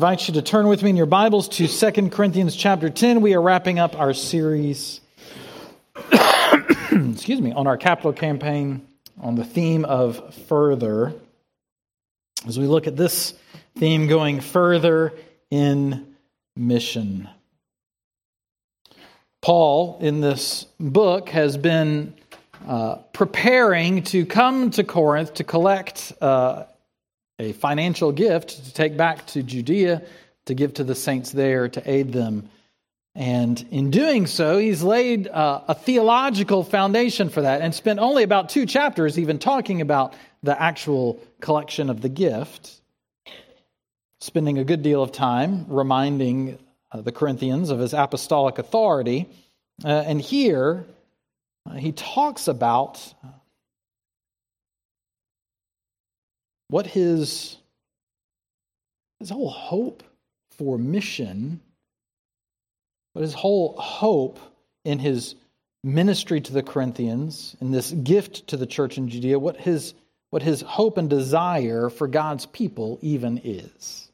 invite you to turn with me in your Bibles to 2 Corinthians chapter 10. We are wrapping up our series, excuse me, on our capital campaign on the theme of further. As we look at this theme going further in mission. Paul, in this book, has been uh, preparing to come to Corinth to collect uh, a financial gift to take back to Judea to give to the saints there to aid them. And in doing so, he's laid uh, a theological foundation for that and spent only about two chapters even talking about the actual collection of the gift, spending a good deal of time reminding uh, the Corinthians of his apostolic authority. Uh, and here, uh, he talks about what his, his whole hope for mission, what his whole hope in his ministry to the Corinthians, in this gift to the church in Judea, what his, what his hope and desire for God's people even is.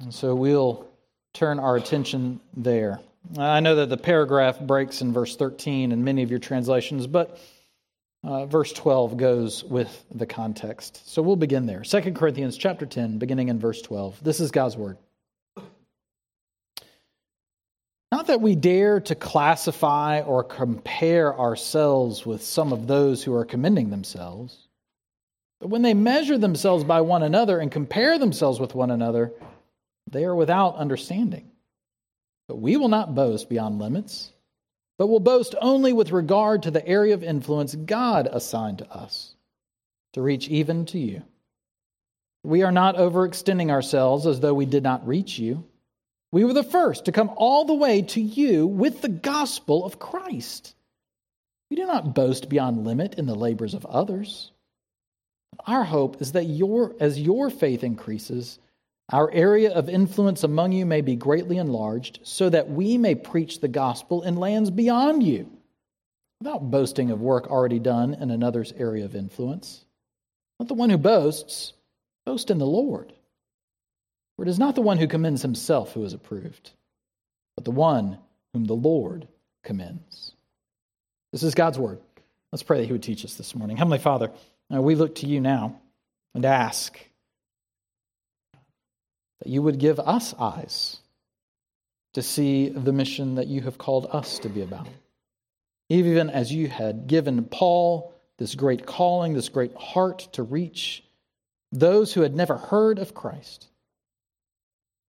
And so we'll turn our attention there. I know that the paragraph breaks in verse 13 in many of your translations, but uh, verse 12 goes with the context. So we'll begin there. 2 Corinthians chapter 10, beginning in verse 12. This is God's word. Not that we dare to classify or compare ourselves with some of those who are commending themselves, but when they measure themselves by one another and compare themselves with one another, they are without understanding. But we will not boast beyond limits but will boast only with regard to the area of influence God assigned to us to reach even to you. We are not overextending ourselves as though we did not reach you. We were the first to come all the way to you with the gospel of Christ. We do not boast beyond limit in the labors of others. Our hope is that your, as your faith increases, our area of influence among you may be greatly enlarged, so that we may preach the gospel in lands beyond you, without boasting of work already done in another's area of influence. Let the one who boasts boast in the Lord. For it is not the one who commends himself who is approved, but the one whom the Lord commends. This is God's word. Let's pray that He would teach us this morning. Heavenly Father, uh, we look to you now and ask that you would give us eyes to see the mission that you have called us to be about. Even as you had given Paul this great calling, this great heart to reach those who had never heard of Christ.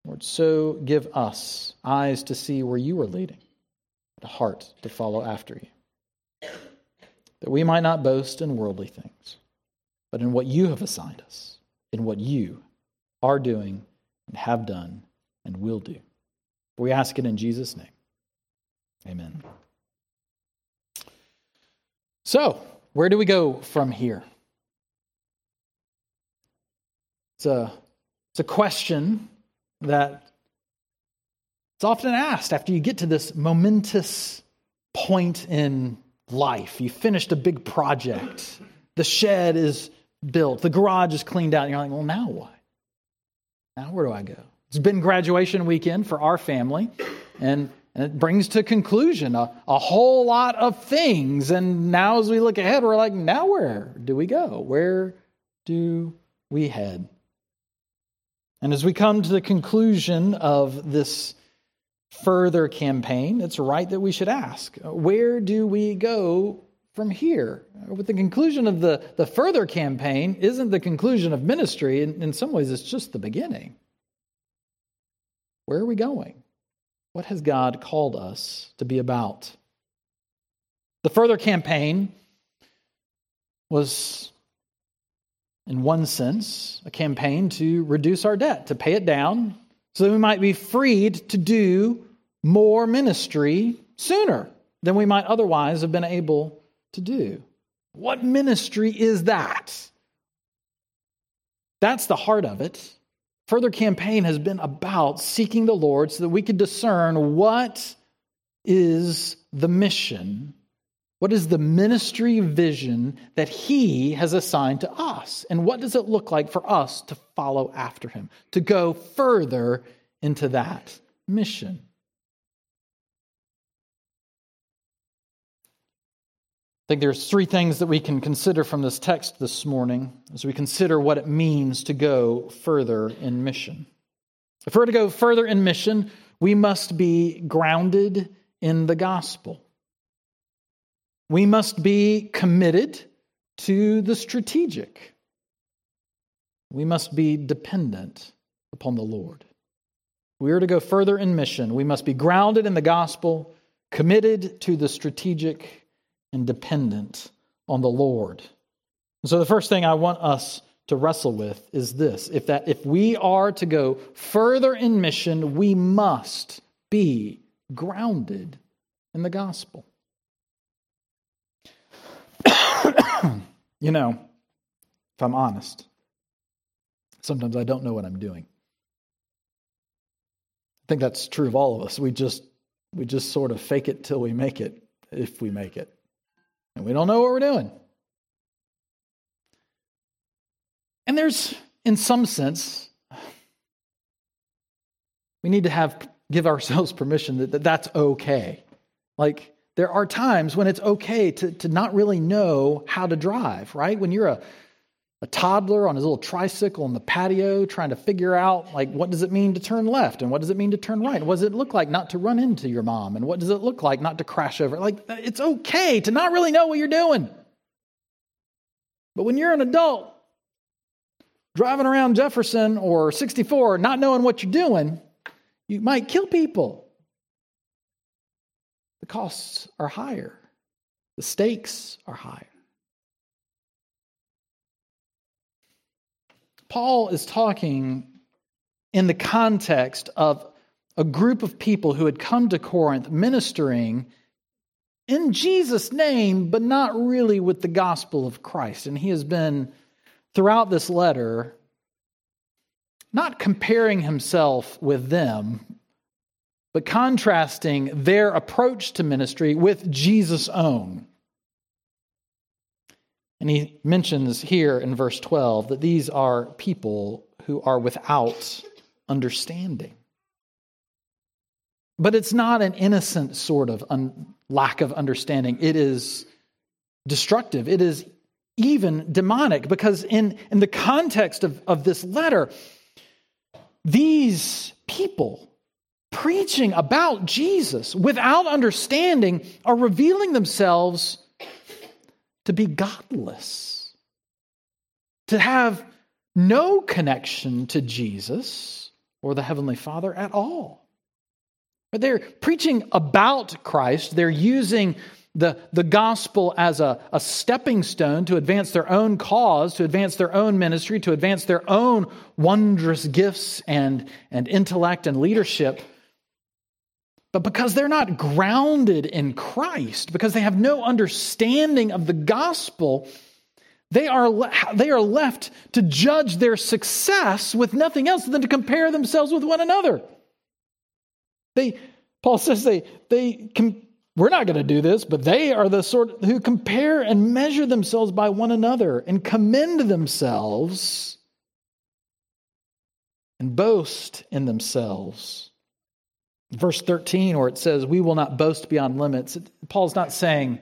Lord, so give us eyes to see where you are leading, a heart to follow after you, that we might not boast in worldly things, but in what you have assigned us, in what you are doing and have done and will do. We ask it in Jesus' name. Amen. So, where do we go from here? It's a, it's a question that it's often asked after you get to this momentous point in life. You finished a big project, the shed is built, the garage is cleaned out, and you're like, well, now what? Now, where do I go? It's been graduation weekend for our family, and, and it brings to conclusion a, a whole lot of things. And now, as we look ahead, we're like, now where do we go? Where do we head? And as we come to the conclusion of this further campaign, it's right that we should ask where do we go from here? With the conclusion of the, the further campaign, isn't the conclusion of ministry. In, in some ways, it's just the beginning. Where are we going? What has God called us to be about? The further campaign was, in one sense, a campaign to reduce our debt, to pay it down, so that we might be freed to do more ministry sooner than we might otherwise have been able to do. What ministry is that? That's the heart of it. Further campaign has been about seeking the Lord so that we could discern what is the mission, What is the ministry vision that he has assigned to us? And what does it look like for us to follow after him, to go further into that mission? I think there's three things that we can consider from this text this morning as we consider what it means to go further in mission. If we're to go further in mission, we must be grounded in the gospel. We must be committed to the strategic. We must be dependent upon the Lord. We are to go further in mission. We must be grounded in the gospel, committed to the strategic, and dependent on the Lord. so the first thing I want us to wrestle with is this if that if we are to go further in mission, we must be grounded in the gospel. you know, if I'm honest, sometimes I don't know what I'm doing. I think that's true of all of us. We just we just sort of fake it till we make it, if we make it. And we don't know what we're doing. And there's in some sense we need to have give ourselves permission that, that that's okay. Like there are times when it's okay to, to not really know how to drive, right? When you're a, a toddler on his little tricycle on the patio trying to figure out, like, what does it mean to turn left? And what does it mean to turn right? And what does it look like not to run into your mom? And what does it look like not to crash over? Like, it's okay to not really know what you're doing. But when you're an adult driving around Jefferson or 64 not knowing what you're doing, you might kill people the costs are higher, the stakes are higher. Paul is talking in the context of a group of people who had come to Corinth ministering in Jesus' name, but not really with the gospel of Christ. And he has been, throughout this letter, not comparing himself with them, but contrasting their approach to ministry with Jesus' own. And he mentions here in verse 12 that these are people who are without understanding. But it's not an innocent sort of un- lack of understanding. It is destructive. It is even demonic because, in, in the context of, of this letter, these people preaching about Jesus without understanding are revealing themselves to be godless, to have no connection to Jesus or the Heavenly Father at all. But they're preaching about Christ, they're using the, the gospel as a, a stepping stone to advance their own cause, to advance their own ministry, to advance their own wondrous gifts and, and intellect and leadership. But because they're not grounded in Christ, because they have no understanding of the gospel, they are, le- they are left to judge their success with nothing else than to compare themselves with one another. They, Paul says they, they com- we're not going to do this, but they are the sort who compare and measure themselves by one another and commend themselves and boast in themselves verse 13, where it says, We will not boast beyond limits, Paul's not saying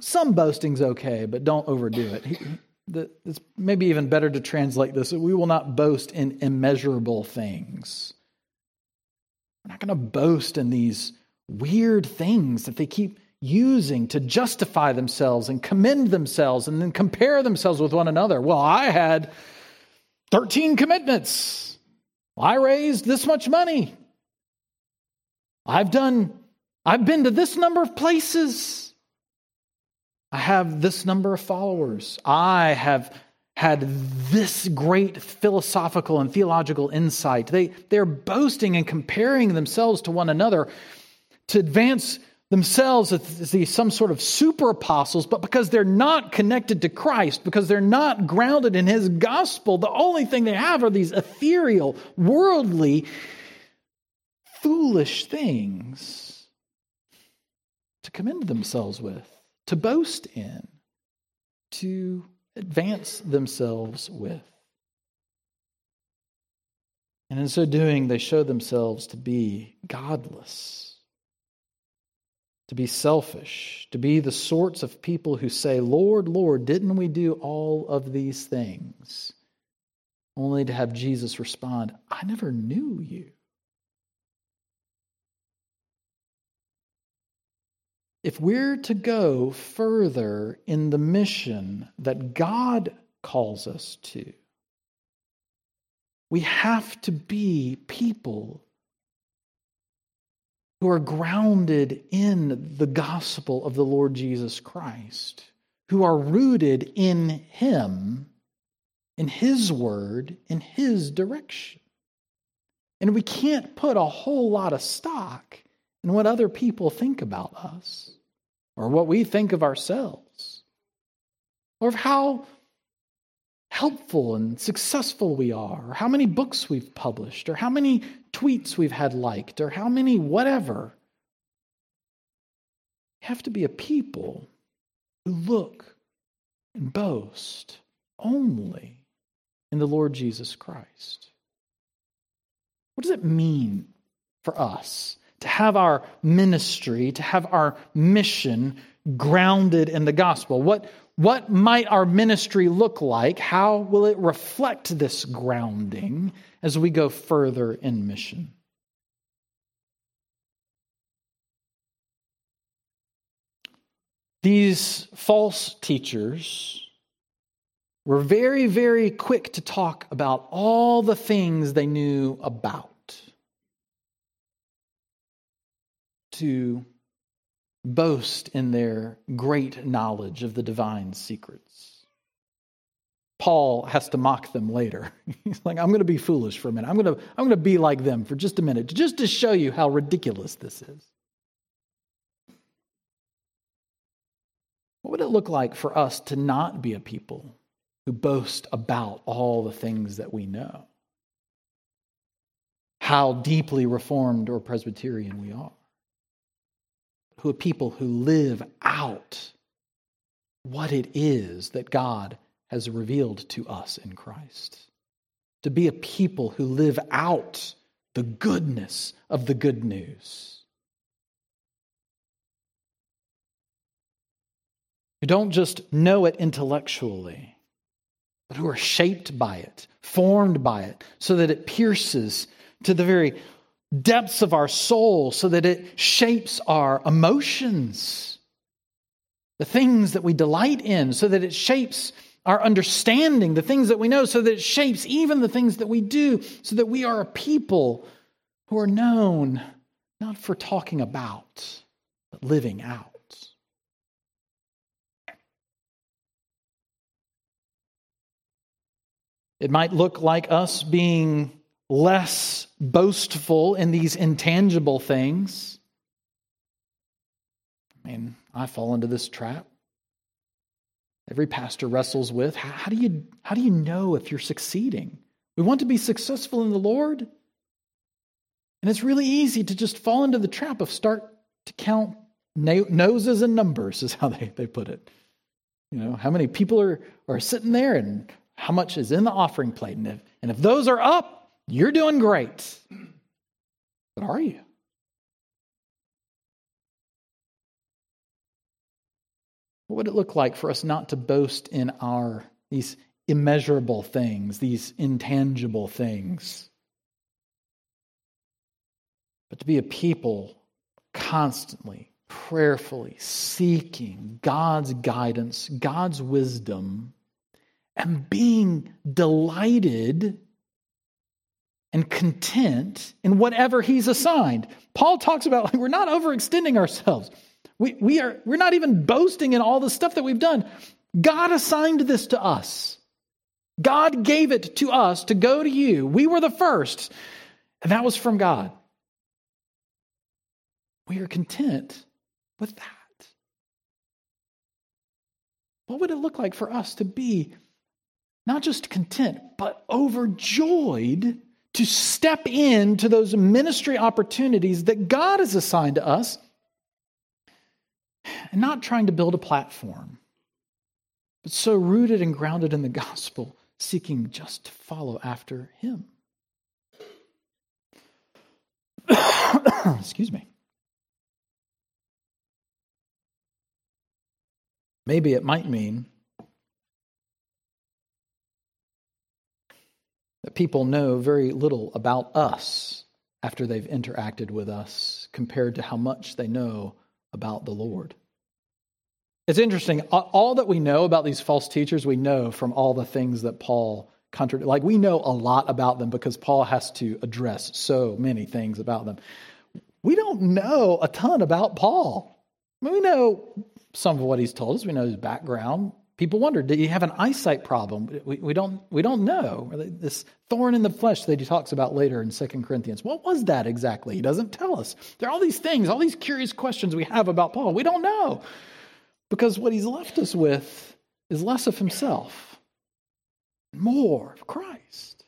some boasting's okay, but don't overdo it. It's maybe even better to translate this we will not boast in immeasurable things. We're not going to boast in these weird things that they keep using to justify themselves and commend themselves and then compare themselves with one another. Well, I had 13 commitments. I raised this much money. I've done, I've been to this number of places. I have this number of followers. I have had this great philosophical and theological insight. They, they're boasting and comparing themselves to one another to advance themselves as these, some sort of super apostles, but because they're not connected to Christ, because they're not grounded in his gospel, the only thing they have are these ethereal, worldly foolish things to commend themselves with, to boast in, to advance themselves with. And in so doing, they show themselves to be godless, to be selfish, to be the sorts of people who say, Lord, Lord, didn't we do all of these things? Only to have Jesus respond, I never knew you. If we're to go further in the mission that God calls us to, we have to be people who are grounded in the gospel of the Lord Jesus Christ, who are rooted in Him, in His word, in His direction. And we can't put a whole lot of stock in what other people think about us or what we think of ourselves or of how helpful and successful we are, or how many books we've published, or how many tweets we've had liked, or how many whatever. We have to be a people who look and boast only in the Lord Jesus Christ. What does it mean for us to have our ministry, to have our mission grounded in the gospel? What, what might our ministry look like? How will it reflect this grounding as we go further in mission? These false teachers were very, very quick to talk about all the things they knew about. To boast in their great knowledge of the divine secrets. Paul has to mock them later. He's like, I'm going to be foolish for a minute. I'm going to, I'm going to be like them for just a minute, just to show you how ridiculous this is. What would it look like for us to not be a people who boast about all the things that we know? How deeply reformed or Presbyterian we are who are people who live out what it is that God has revealed to us in Christ. To be a people who live out the goodness of the good news. Who don't just know it intellectually, but who are shaped by it, formed by it, so that it pierces to the very depths of our soul so that it shapes our emotions, the things that we delight in, so that it shapes our understanding, the things that we know, so that it shapes even the things that we do, so that we are a people who are known not for talking about, but living out. It might look like us being less boastful in these intangible things. I mean, I fall into this trap. Every pastor wrestles with how, how, do you, how do you know if you're succeeding? We want to be successful in the Lord. And it's really easy to just fall into the trap of start to count noses and numbers, is how they, they put it. You know, how many people are, are sitting there and how much is in the offering plate. And if, and if those are up, you're doing great. But are you? What would it look like for us not to boast in our these immeasurable things, these intangible things, but to be a people constantly, prayerfully seeking God's guidance, God's wisdom, and being delighted and content in whatever he's assigned. Paul talks about like, we're not overextending ourselves. We, we are, we're not even boasting in all the stuff that we've done. God assigned this to us. God gave it to us to go to you. We were the first, and that was from God. We are content with that. What would it look like for us to be not just content, but overjoyed to step into those ministry opportunities that God has assigned to us and not trying to build a platform, but so rooted and grounded in the gospel, seeking just to follow after him. Excuse me. Maybe it might mean people know very little about us after they've interacted with us compared to how much they know about the Lord. It's interesting. All that we know about these false teachers, we know from all the things that Paul contradicted. Like, we know a lot about them because Paul has to address so many things about them. We don't know a ton about Paul. We know some of what he's told us. We know his background. People wonder, did he have an eyesight problem? We, we, don't, we don't know. This thorn in the flesh that he talks about later in 2 Corinthians. What was that exactly? He doesn't tell us. There are all these things, all these curious questions we have about Paul. We don't know. Because what he's left us with is less of himself, more of Christ.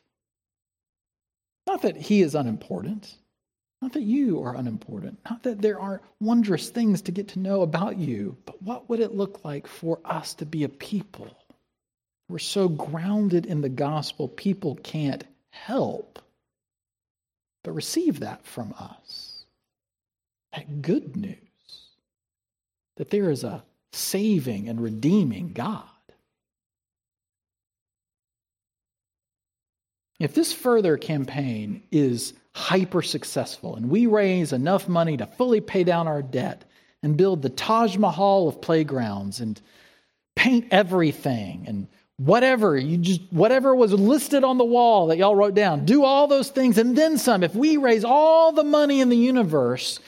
Not that he is unimportant, not that you are unimportant, not that there aren't wondrous things to get to know about you, but what would it look like for us to be a people? We're so grounded in the gospel, people can't help but receive that from us. That good news that there is a saving and redeeming God. If this further campaign is hyper successful and we raise enough money to fully pay down our debt and build the Taj Mahal of playgrounds and paint everything and whatever you just whatever was listed on the wall that y'all wrote down do all those things and then some. If we raise all the money in the universe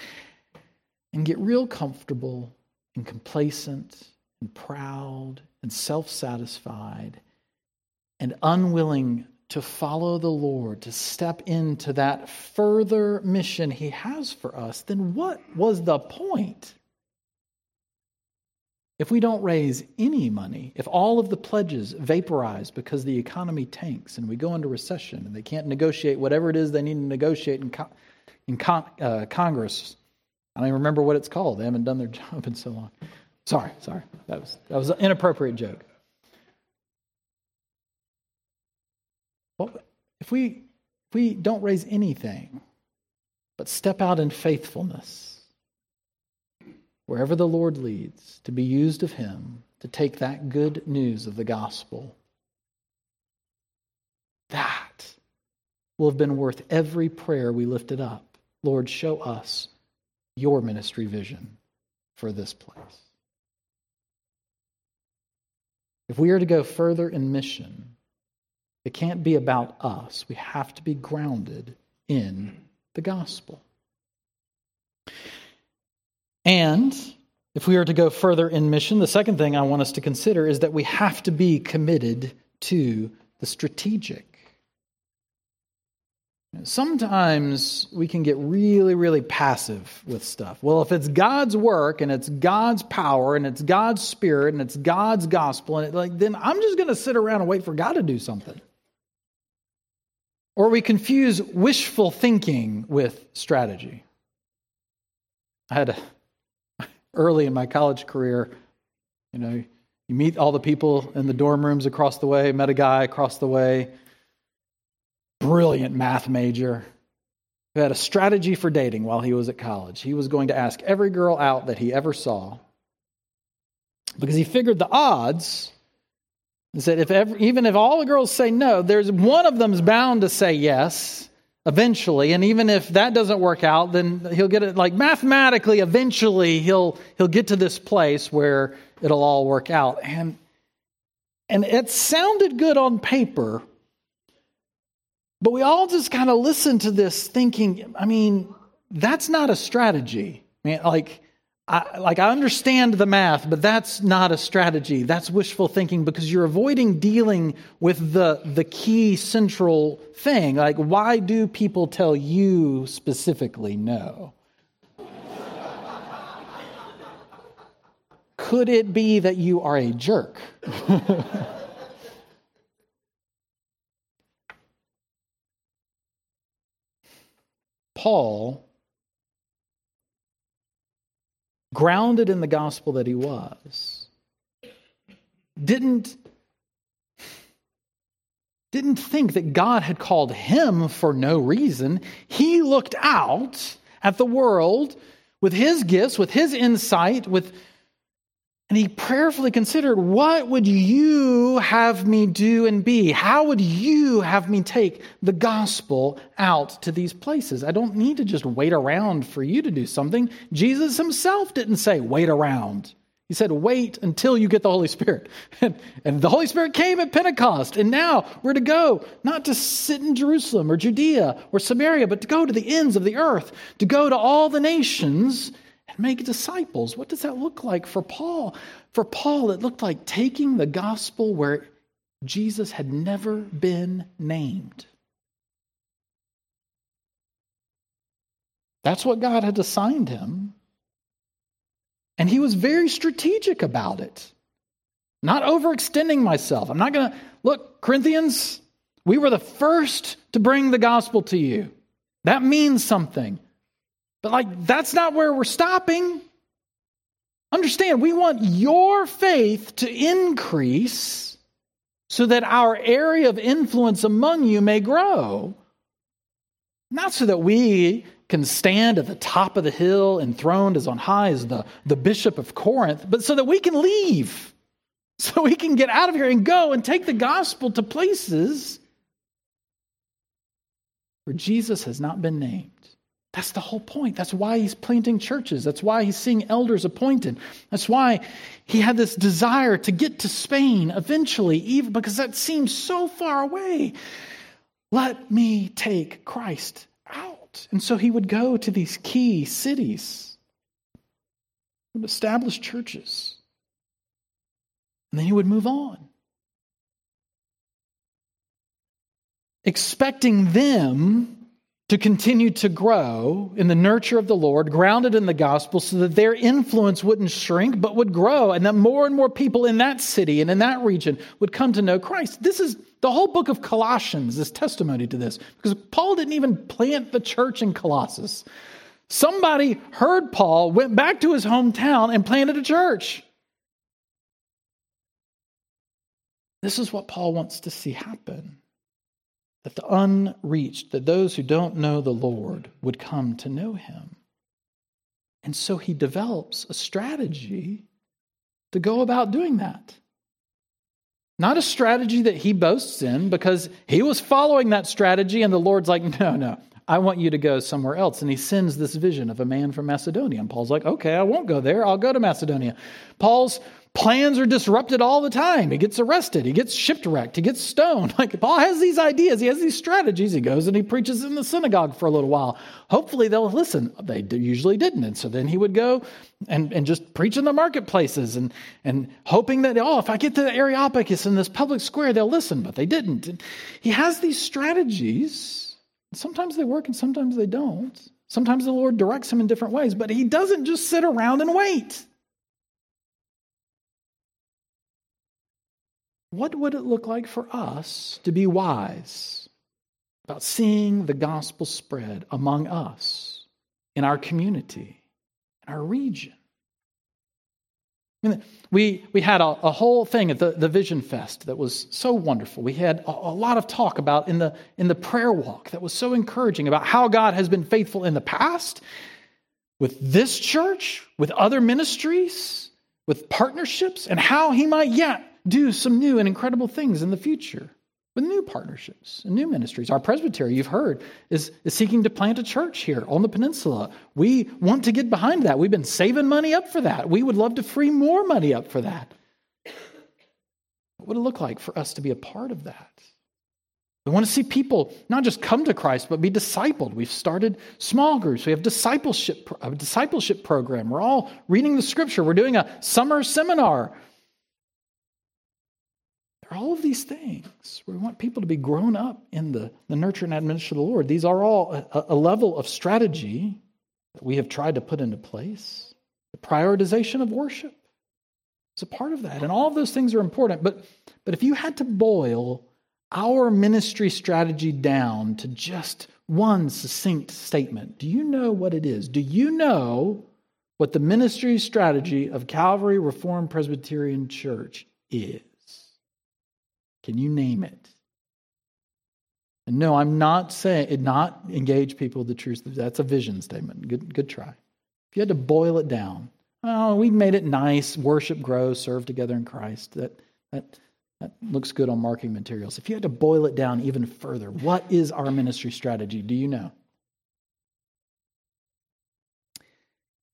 and get real comfortable and complacent and proud and self-satisfied and unwilling to follow the Lord, to step into that further mission He has for us, then what was the point? If we don't raise any money, if all of the pledges vaporize because the economy tanks and we go into recession and they can't negotiate whatever it is they need to negotiate in, co- in con- uh, Congress, I don't even remember what it's called. They haven't done their job in so long. Sorry, sorry. That was, that was an inappropriate joke. Well, if we, if we don't raise anything, but step out in faithfulness, wherever the Lord leads, to be used of Him, to take that good news of the gospel, that will have been worth every prayer we lifted up. Lord, show us your ministry vision for this place. If we are to go further in mission, it can't be about us. We have to be grounded in the gospel. And if we are to go further in mission, the second thing I want us to consider is that we have to be committed to the strategic. Sometimes we can get really, really passive with stuff. Well, if it's God's work and it's God's power and it's God's spirit and it's God's gospel, and it, like, then I'm just going to sit around and wait for God to do something. Or we confuse wishful thinking with strategy. I had a, early in my college career, you know, you meet all the people in the dorm rooms across the way, met a guy across the way brilliant math major who had a strategy for dating while he was at college. He was going to ask every girl out that he ever saw because he figured the odds he said if even if all the girls say no there's one of them's bound to say yes eventually and even if that doesn't work out then he'll get it like mathematically eventually he'll he'll get to this place where it'll all work out and and it sounded good on paper but we all just kind of listened to this thinking, I mean, that's not a strategy. I mean, like, I, like I understand the math, but that's not a strategy. That's wishful thinking because you're avoiding dealing with the, the key central thing. Like, why do people tell you specifically no? Could it be that you are a jerk? Paul grounded in the gospel that he was, didn't, didn't think that God had called him for no reason. He looked out at the world with his gifts, with his insight, with and he prayerfully considered, what would you have me do and be? How would you have me take the gospel out to these places? I don't need to just wait around for you to do something. Jesus himself didn't say, wait around. He said, wait until you get the Holy Spirit. And, the Holy Spirit came at Pentecost. And now we're to go, not to sit in Jerusalem or Judea or Samaria, but to go to the ends of the earth, to go to all the nations make disciples. What does that look like for Paul? For Paul, it looked like taking the gospel where Jesus had never been named. That's what God had assigned him. And he was very strategic about it. Not overextending myself. I'm not going to look, Corinthians, we were the first to bring the gospel to you. That means something. But, like, that's not where we're stopping. Understand, we want your faith to increase so that our area of influence among you may grow. Not so that we can stand at the top of the hill, enthroned as on high as the, the bishop of Corinth, but so that we can leave. So we can get out of here and go and take the gospel to places where Jesus has not been named. That's the whole point. That's why he's planting churches. That's why he's seeing elders appointed. That's why he had this desire to get to Spain eventually, even because that seems so far away. Let me take Christ out. And so he would go to these key cities, would establish churches, and then he would move on. Expecting them to continue to grow in the nurture of the Lord, grounded in the gospel, so that their influence wouldn't shrink, but would grow, and that more and more people in that city and in that region would come to know Christ. This is the whole book of Colossians is testimony to this, because Paul didn't even plant the church in Colossus. Somebody heard Paul, went back to his hometown, and planted a church. This is what Paul wants to see happen that the unreached, that those who don't know the Lord would come to know him. And so he develops a strategy to go about doing that. Not a strategy that he boasts in because he was following that strategy, and the Lord's like, no, no, I want you to go somewhere else. And he sends this vision of a man from Macedonia. And Paul's like, okay, I won't go there. I'll go to Macedonia. Paul's plans are disrupted all the time. He gets arrested, he gets shipwrecked, he gets stoned. Like Paul has these ideas, he has these strategies. He goes and he preaches in the synagogue for a little while. Hopefully they'll listen. They usually didn't. And so then he would go and, and just preach in the marketplaces and, and hoping that, oh, if I get to the Areopagus in this public square, they'll listen. But they didn't. And he has these strategies. Sometimes they work and sometimes they don't. Sometimes the Lord directs him in different ways, but he doesn't just sit around and wait. What would it look like for us to be wise about seeing the gospel spread among us, in our community, in our region? We, we had a, a, whole thing at the, the Vision Fest that was so wonderful. We had a, a lot of talk about in the, in the prayer walk that was so encouraging about how God has been faithful in the past with this church, with other ministries, with partnerships, and how He might yet do some new and incredible things in the future with new partnerships and new ministries. Our presbytery, you've heard, is, is seeking to plant a church here on the peninsula. We want to get behind that. We've been saving money up for that. We would love to free more money up for that. What would it look like for us to be a part of that? We want to see people not just come to Christ, but be discipled. We've started small groups. We have discipleship, a discipleship program. We're all reading the scripture. We're doing a summer seminar are all of these things. We want people to be grown up in the, the nurture and admonition of the Lord. These are all a, a level of strategy that we have tried to put into place. The prioritization of worship is a part of that. And all of those things are important. But, but if you had to boil our ministry strategy down to just one succinct statement, do you know what it is? Do you know what the ministry strategy of Calvary Reformed Presbyterian Church is? Can you name it? And no, I'm not saying not engage people with the truth. That's a vision statement. Good, good try. If you had to boil it down, oh, we made it nice, worship, grow, serve together in Christ. That that that looks good on marketing materials. If you had to boil it down even further, what is our ministry strategy? Do you know?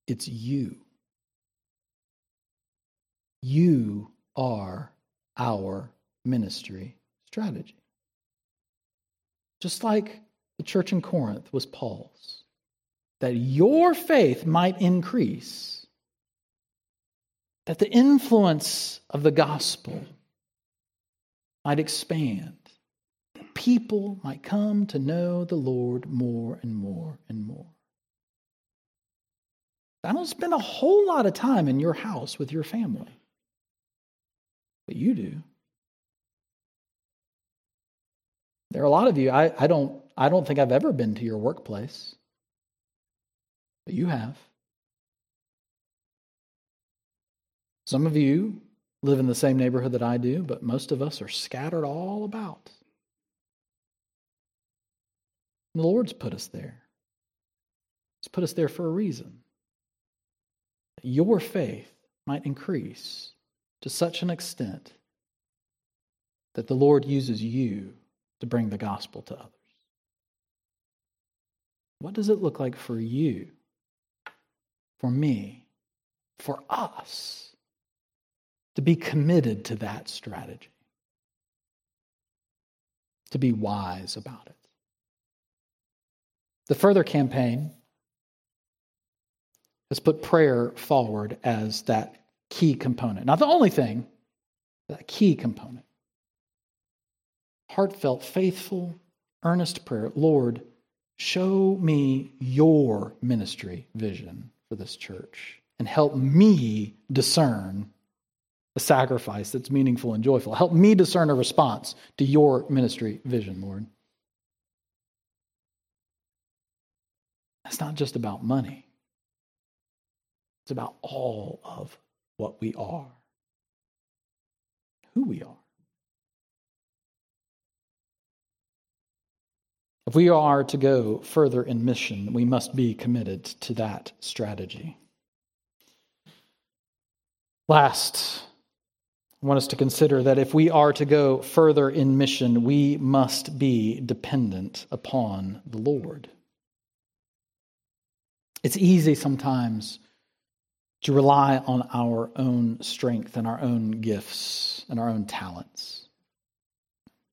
It's you. You are our ministry strategy. Just like the church in Corinth was Paul's, that your faith might increase, that the influence of the gospel might expand, that people might come to know the Lord more and more and more. I don't spend a whole lot of time in your house with your family, but you do. There are a lot of you, I, I, don't, I don't think I've ever been to your workplace, but you have. Some of you live in the same neighborhood that I do, but most of us are scattered all about. The Lord's put us there. He's put us there for a reason your faith might increase to such an extent that the Lord uses you to bring the gospel to others. What does it look like for you, for me, for us to be committed to that strategy? To be wise about it. The further campaign has put prayer forward as that key component. Not the only thing, that key component. Heartfelt, faithful, earnest prayer. Lord, show me your ministry vision for this church and help me discern a sacrifice that's meaningful and joyful. Help me discern a response to your ministry vision, Lord. That's not just about money. It's about all of what we are, who we are. If we are to go further in mission, we must be committed to that strategy. Last, I want us to consider that if we are to go further in mission, we must be dependent upon the Lord. It's easy sometimes to rely on our own strength and our own gifts and our own talents.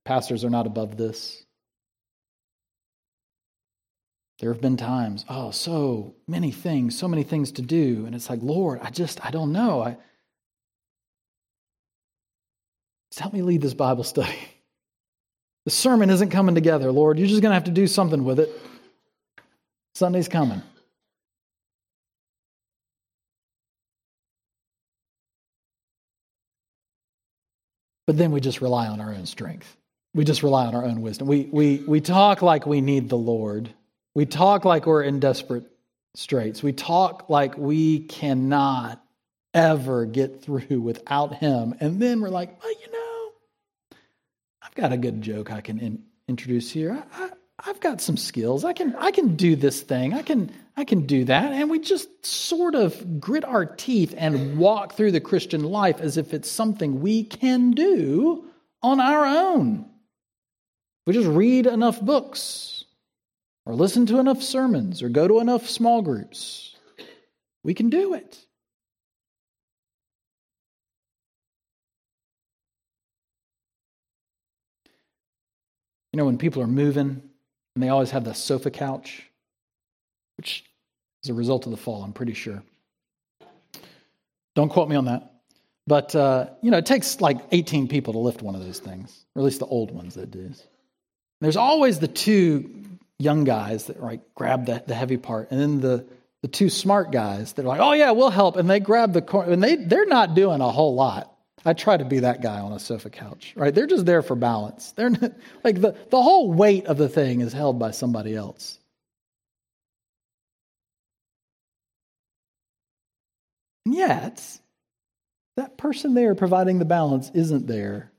Pastors are not above this. There have been times, oh, so many things, so many things to do. And it's like, Lord, I just, I don't know. I, just help me lead this Bible study. The sermon isn't coming together, Lord. You're just going to have to do something with it. Sunday's coming. But then we just rely on our own strength. We just rely on our own wisdom. We, we, we talk like we need the Lord. We talk like we're in desperate straits. We talk like we cannot ever get through without Him. And then we're like, well, you know, I've got a good joke I can in, introduce here. I, I've got some skills. I can I can do this thing. I can I can do that. And we just sort of grit our teeth and walk through the Christian life as if it's something we can do on our own. We just read enough books or listen to enough sermons or go to enough small groups. We can do it. You know, when people are moving, and they always have the sofa couch, which is a result of the fall, I'm pretty sure. Don't quote me on that. But, uh, you know, it takes like 18 people to lift one of those things, or at least the old ones that do. There's always the two young guys that like grab the, the heavy part, and then the, the two smart guys that are like, oh, yeah, we'll help. And they grab the corner, and they, they're not doing a whole lot. I try to be that guy on a sofa couch, right? They're just there for balance. They're not, like the, the whole weight of the thing is held by somebody else. And yet, that person there providing the balance isn't there.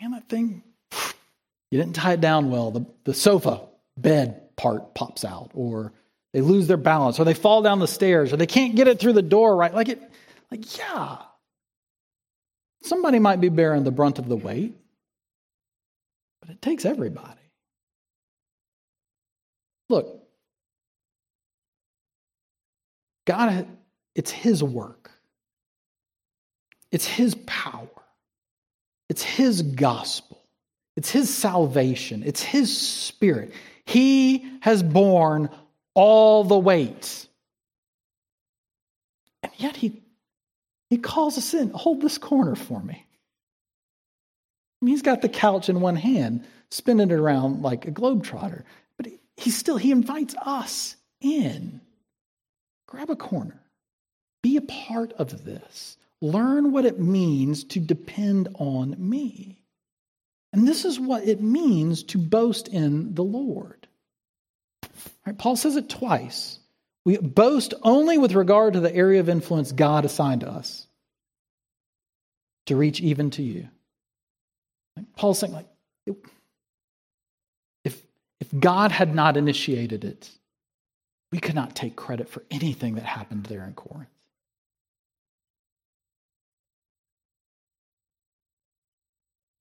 And that thing, you didn't tie it down well. The, the sofa, bed part pops out, or they lose their balance, or they fall down the stairs, or they can't get it through the door right. Like it, like, yeah. Somebody might be bearing the brunt of the weight, but it takes everybody. Look, God, it's His work, it's His power, it's His gospel, it's His salvation, it's His spirit. He has borne all the weight. And yet He, he calls us in hold this corner for me. I mean, he's got the couch in one hand, spinning it around like a globetrotter. But he, he still, he invites us in. Grab a corner. Be a part of this. Learn what it means to depend on me. And this is what it means to boast in the Lord. Right, Paul says it twice. We boast only with regard to the area of influence God assigned to us to reach even to you. Paul's saying, like, if, if God had not initiated it, we could not take credit for anything that happened there in Corinth.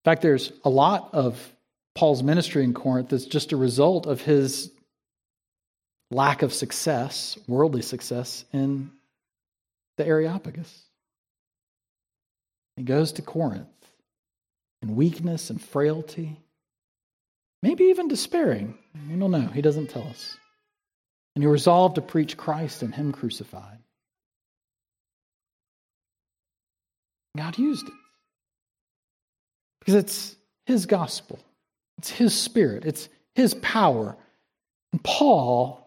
In fact, there's a lot of Paul's ministry in Corinth that's just a result of his lack of success, worldly success, in the Areopagus. He goes to Corinth in weakness and frailty, maybe even despairing. We don't know. He doesn't tell us. And he resolved to preach Christ and Him crucified. God used it because it's His gospel, it's His spirit, it's His power. And Paul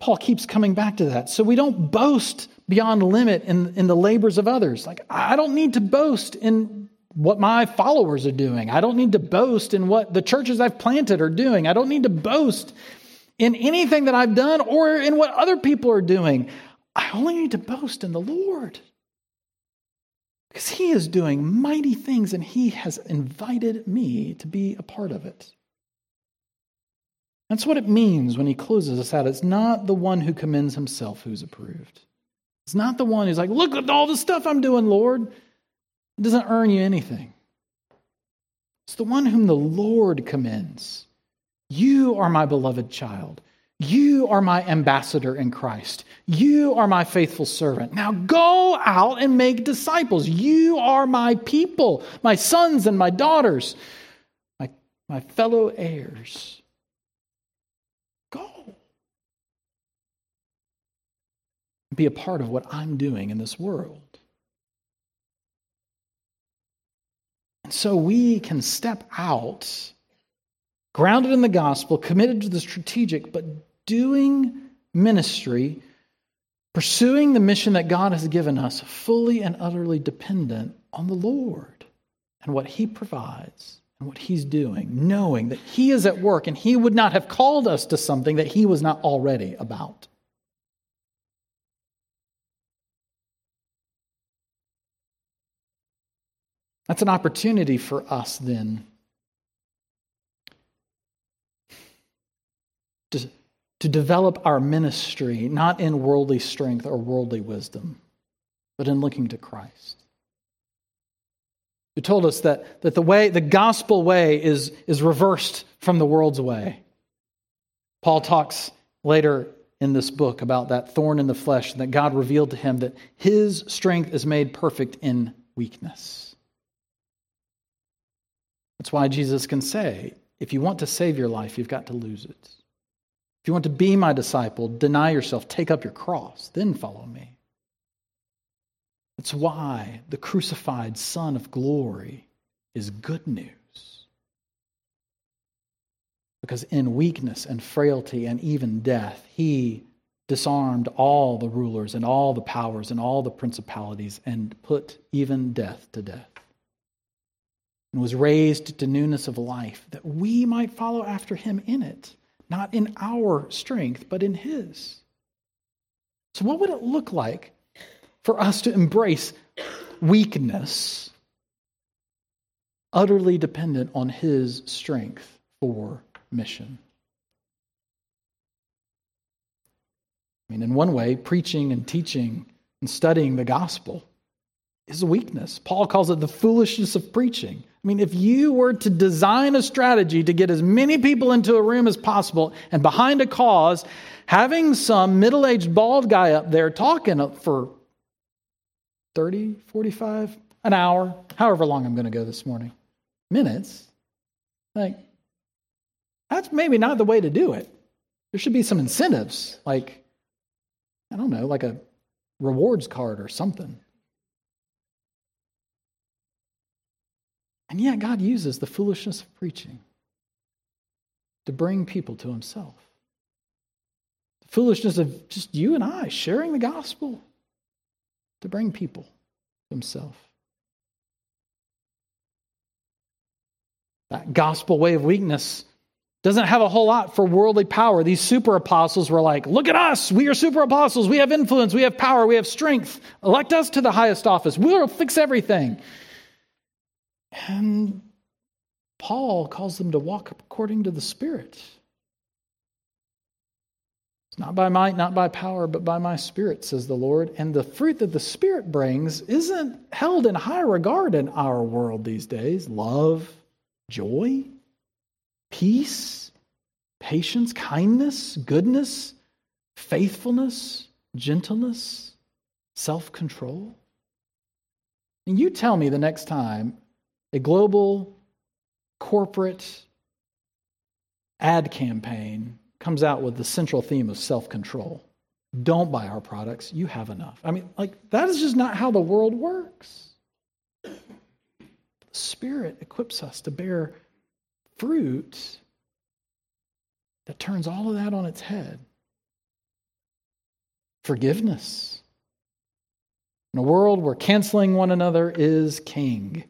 Paul keeps coming back to that. So we don't boast beyond limit in, in the labors of others. Like, I don't need to boast in what my followers are doing. I don't need to boast in what the churches I've planted are doing. I don't need to boast in anything that I've done or in what other people are doing. I only need to boast in the Lord. Because He is doing mighty things and He has invited me to be a part of it. That's what it means when he closes us out. It's not the one who commends himself who's approved. It's not the one who's like, look at all the stuff I'm doing, Lord. It doesn't earn you anything. It's the one whom the Lord commends. You are my beloved child. You are my ambassador in Christ. You are my faithful servant. Now go out and make disciples. You are my people, my sons and my daughters, my, my fellow heirs. Be a part of what I'm doing in this world. And so we can step out, grounded in the gospel, committed to the strategic, but doing ministry, pursuing the mission that God has given us, fully and utterly dependent on the Lord and what He provides and what He's doing, knowing that He is at work and He would not have called us to something that He was not already about. That's an opportunity for us then to, to develop our ministry not in worldly strength or worldly wisdom, but in looking to Christ. Who told us that, that the way, the gospel way is, is reversed from the world's way. Paul talks later in this book about that thorn in the flesh, and that God revealed to him that his strength is made perfect in weakness. That's why Jesus can say, if you want to save your life, you've got to lose it. If you want to be my disciple, deny yourself, take up your cross, then follow me. That's why the crucified Son of glory is good news. Because in weakness and frailty and even death, he disarmed all the rulers and all the powers and all the principalities and put even death to death and was raised to newness of life, that we might follow after him in it, not in our strength, but in his. So, what would it look like for us to embrace weakness, utterly dependent on His strength for mission? I mean, in one way, preaching and teaching and studying the gospel is a weakness. Paul calls it the foolishness of preaching. I mean, if you were to design a strategy to get as many people into a room as possible and behind a cause, having some middle aged bald guy up there talking for 30, 45, an hour, however long I'm going to go this morning, minutes, like, that's maybe not the way to do it. There should be some incentives, like, I don't know, like a rewards card or something. And yet, God uses the foolishness of preaching to bring people to Himself. The foolishness of just you and I sharing the gospel to bring people to Himself. That gospel way of weakness doesn't have a whole lot for worldly power. These super apostles were like, look at us. We are super apostles. We have influence. We have power. We have strength. Elect us to the highest office. We'll fix everything. And Paul calls them to walk according to the Spirit. It's not by might, not by power, but by my Spirit, says the Lord. And the fruit that the Spirit brings isn't held in high regard in our world these days love, joy, peace, patience, kindness, goodness, faithfulness, gentleness, self control. And you tell me the next time a global corporate ad campaign comes out with the central theme of self control. Don't buy our products. You have enough. I mean, like, that is just not how the world works. The Spirit equips us to bear fruit that turns all of that on its head. Forgiveness. In a world where canceling one another is king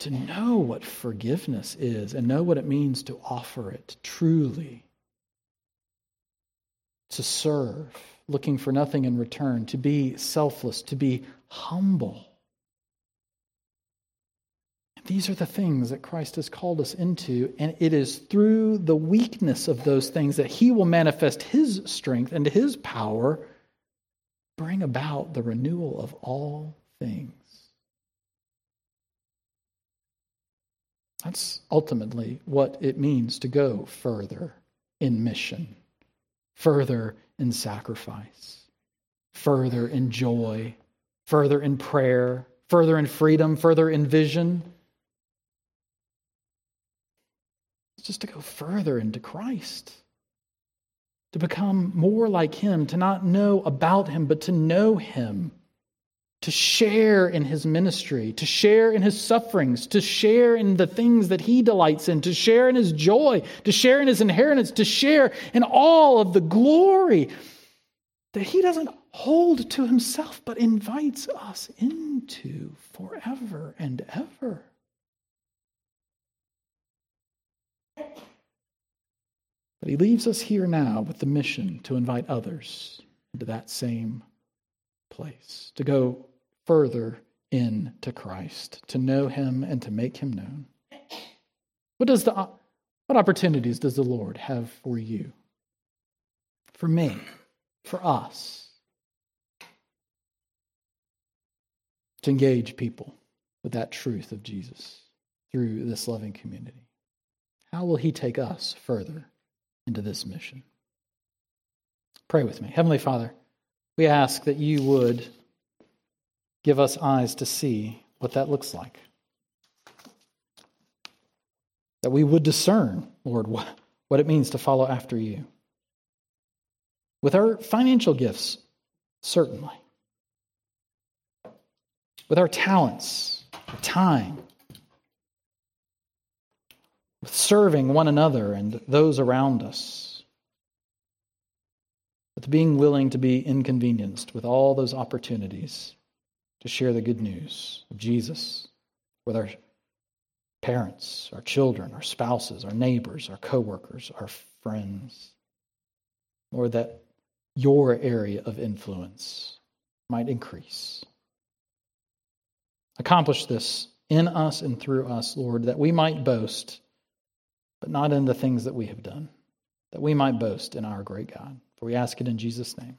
to know what forgiveness is and know what it means to offer it truly, to serve, looking for nothing in return, to be selfless, to be humble. These are the things that Christ has called us into, and it is through the weakness of those things that He will manifest His strength and His power, bring about the renewal of all things. That's ultimately what it means to go further in mission, further in sacrifice, further in joy, further in prayer, further in freedom, further in vision. It's just to go further into Christ, to become more like Him, to not know about Him, but to know Him to share in his ministry, to share in his sufferings, to share in the things that he delights in, to share in his joy, to share in his inheritance, to share in all of the glory that he doesn't hold to himself, but invites us into forever and ever. But he leaves us here now with the mission to invite others into that same place, to go further into Christ, to know him and to make him known. What does the what opportunities does the Lord have for you? For me, for us to engage people with that truth of Jesus through this loving community. How will he take us further into this mission? Pray with me. Heavenly Father, we ask that you would Give us eyes to see what that looks like. That we would discern, Lord, what, it means to follow after you. With our financial gifts, certainly. With our talents, time, with serving one another and those around us, with being willing to be inconvenienced with all those opportunities to share the good news of Jesus with our parents, our children, our spouses, our neighbors, our coworkers, our friends. Lord, that your area of influence might increase. Accomplish this in us and through us, Lord, that we might boast, but not in the things that we have done, that we might boast in our great God. For we ask it in Jesus' name.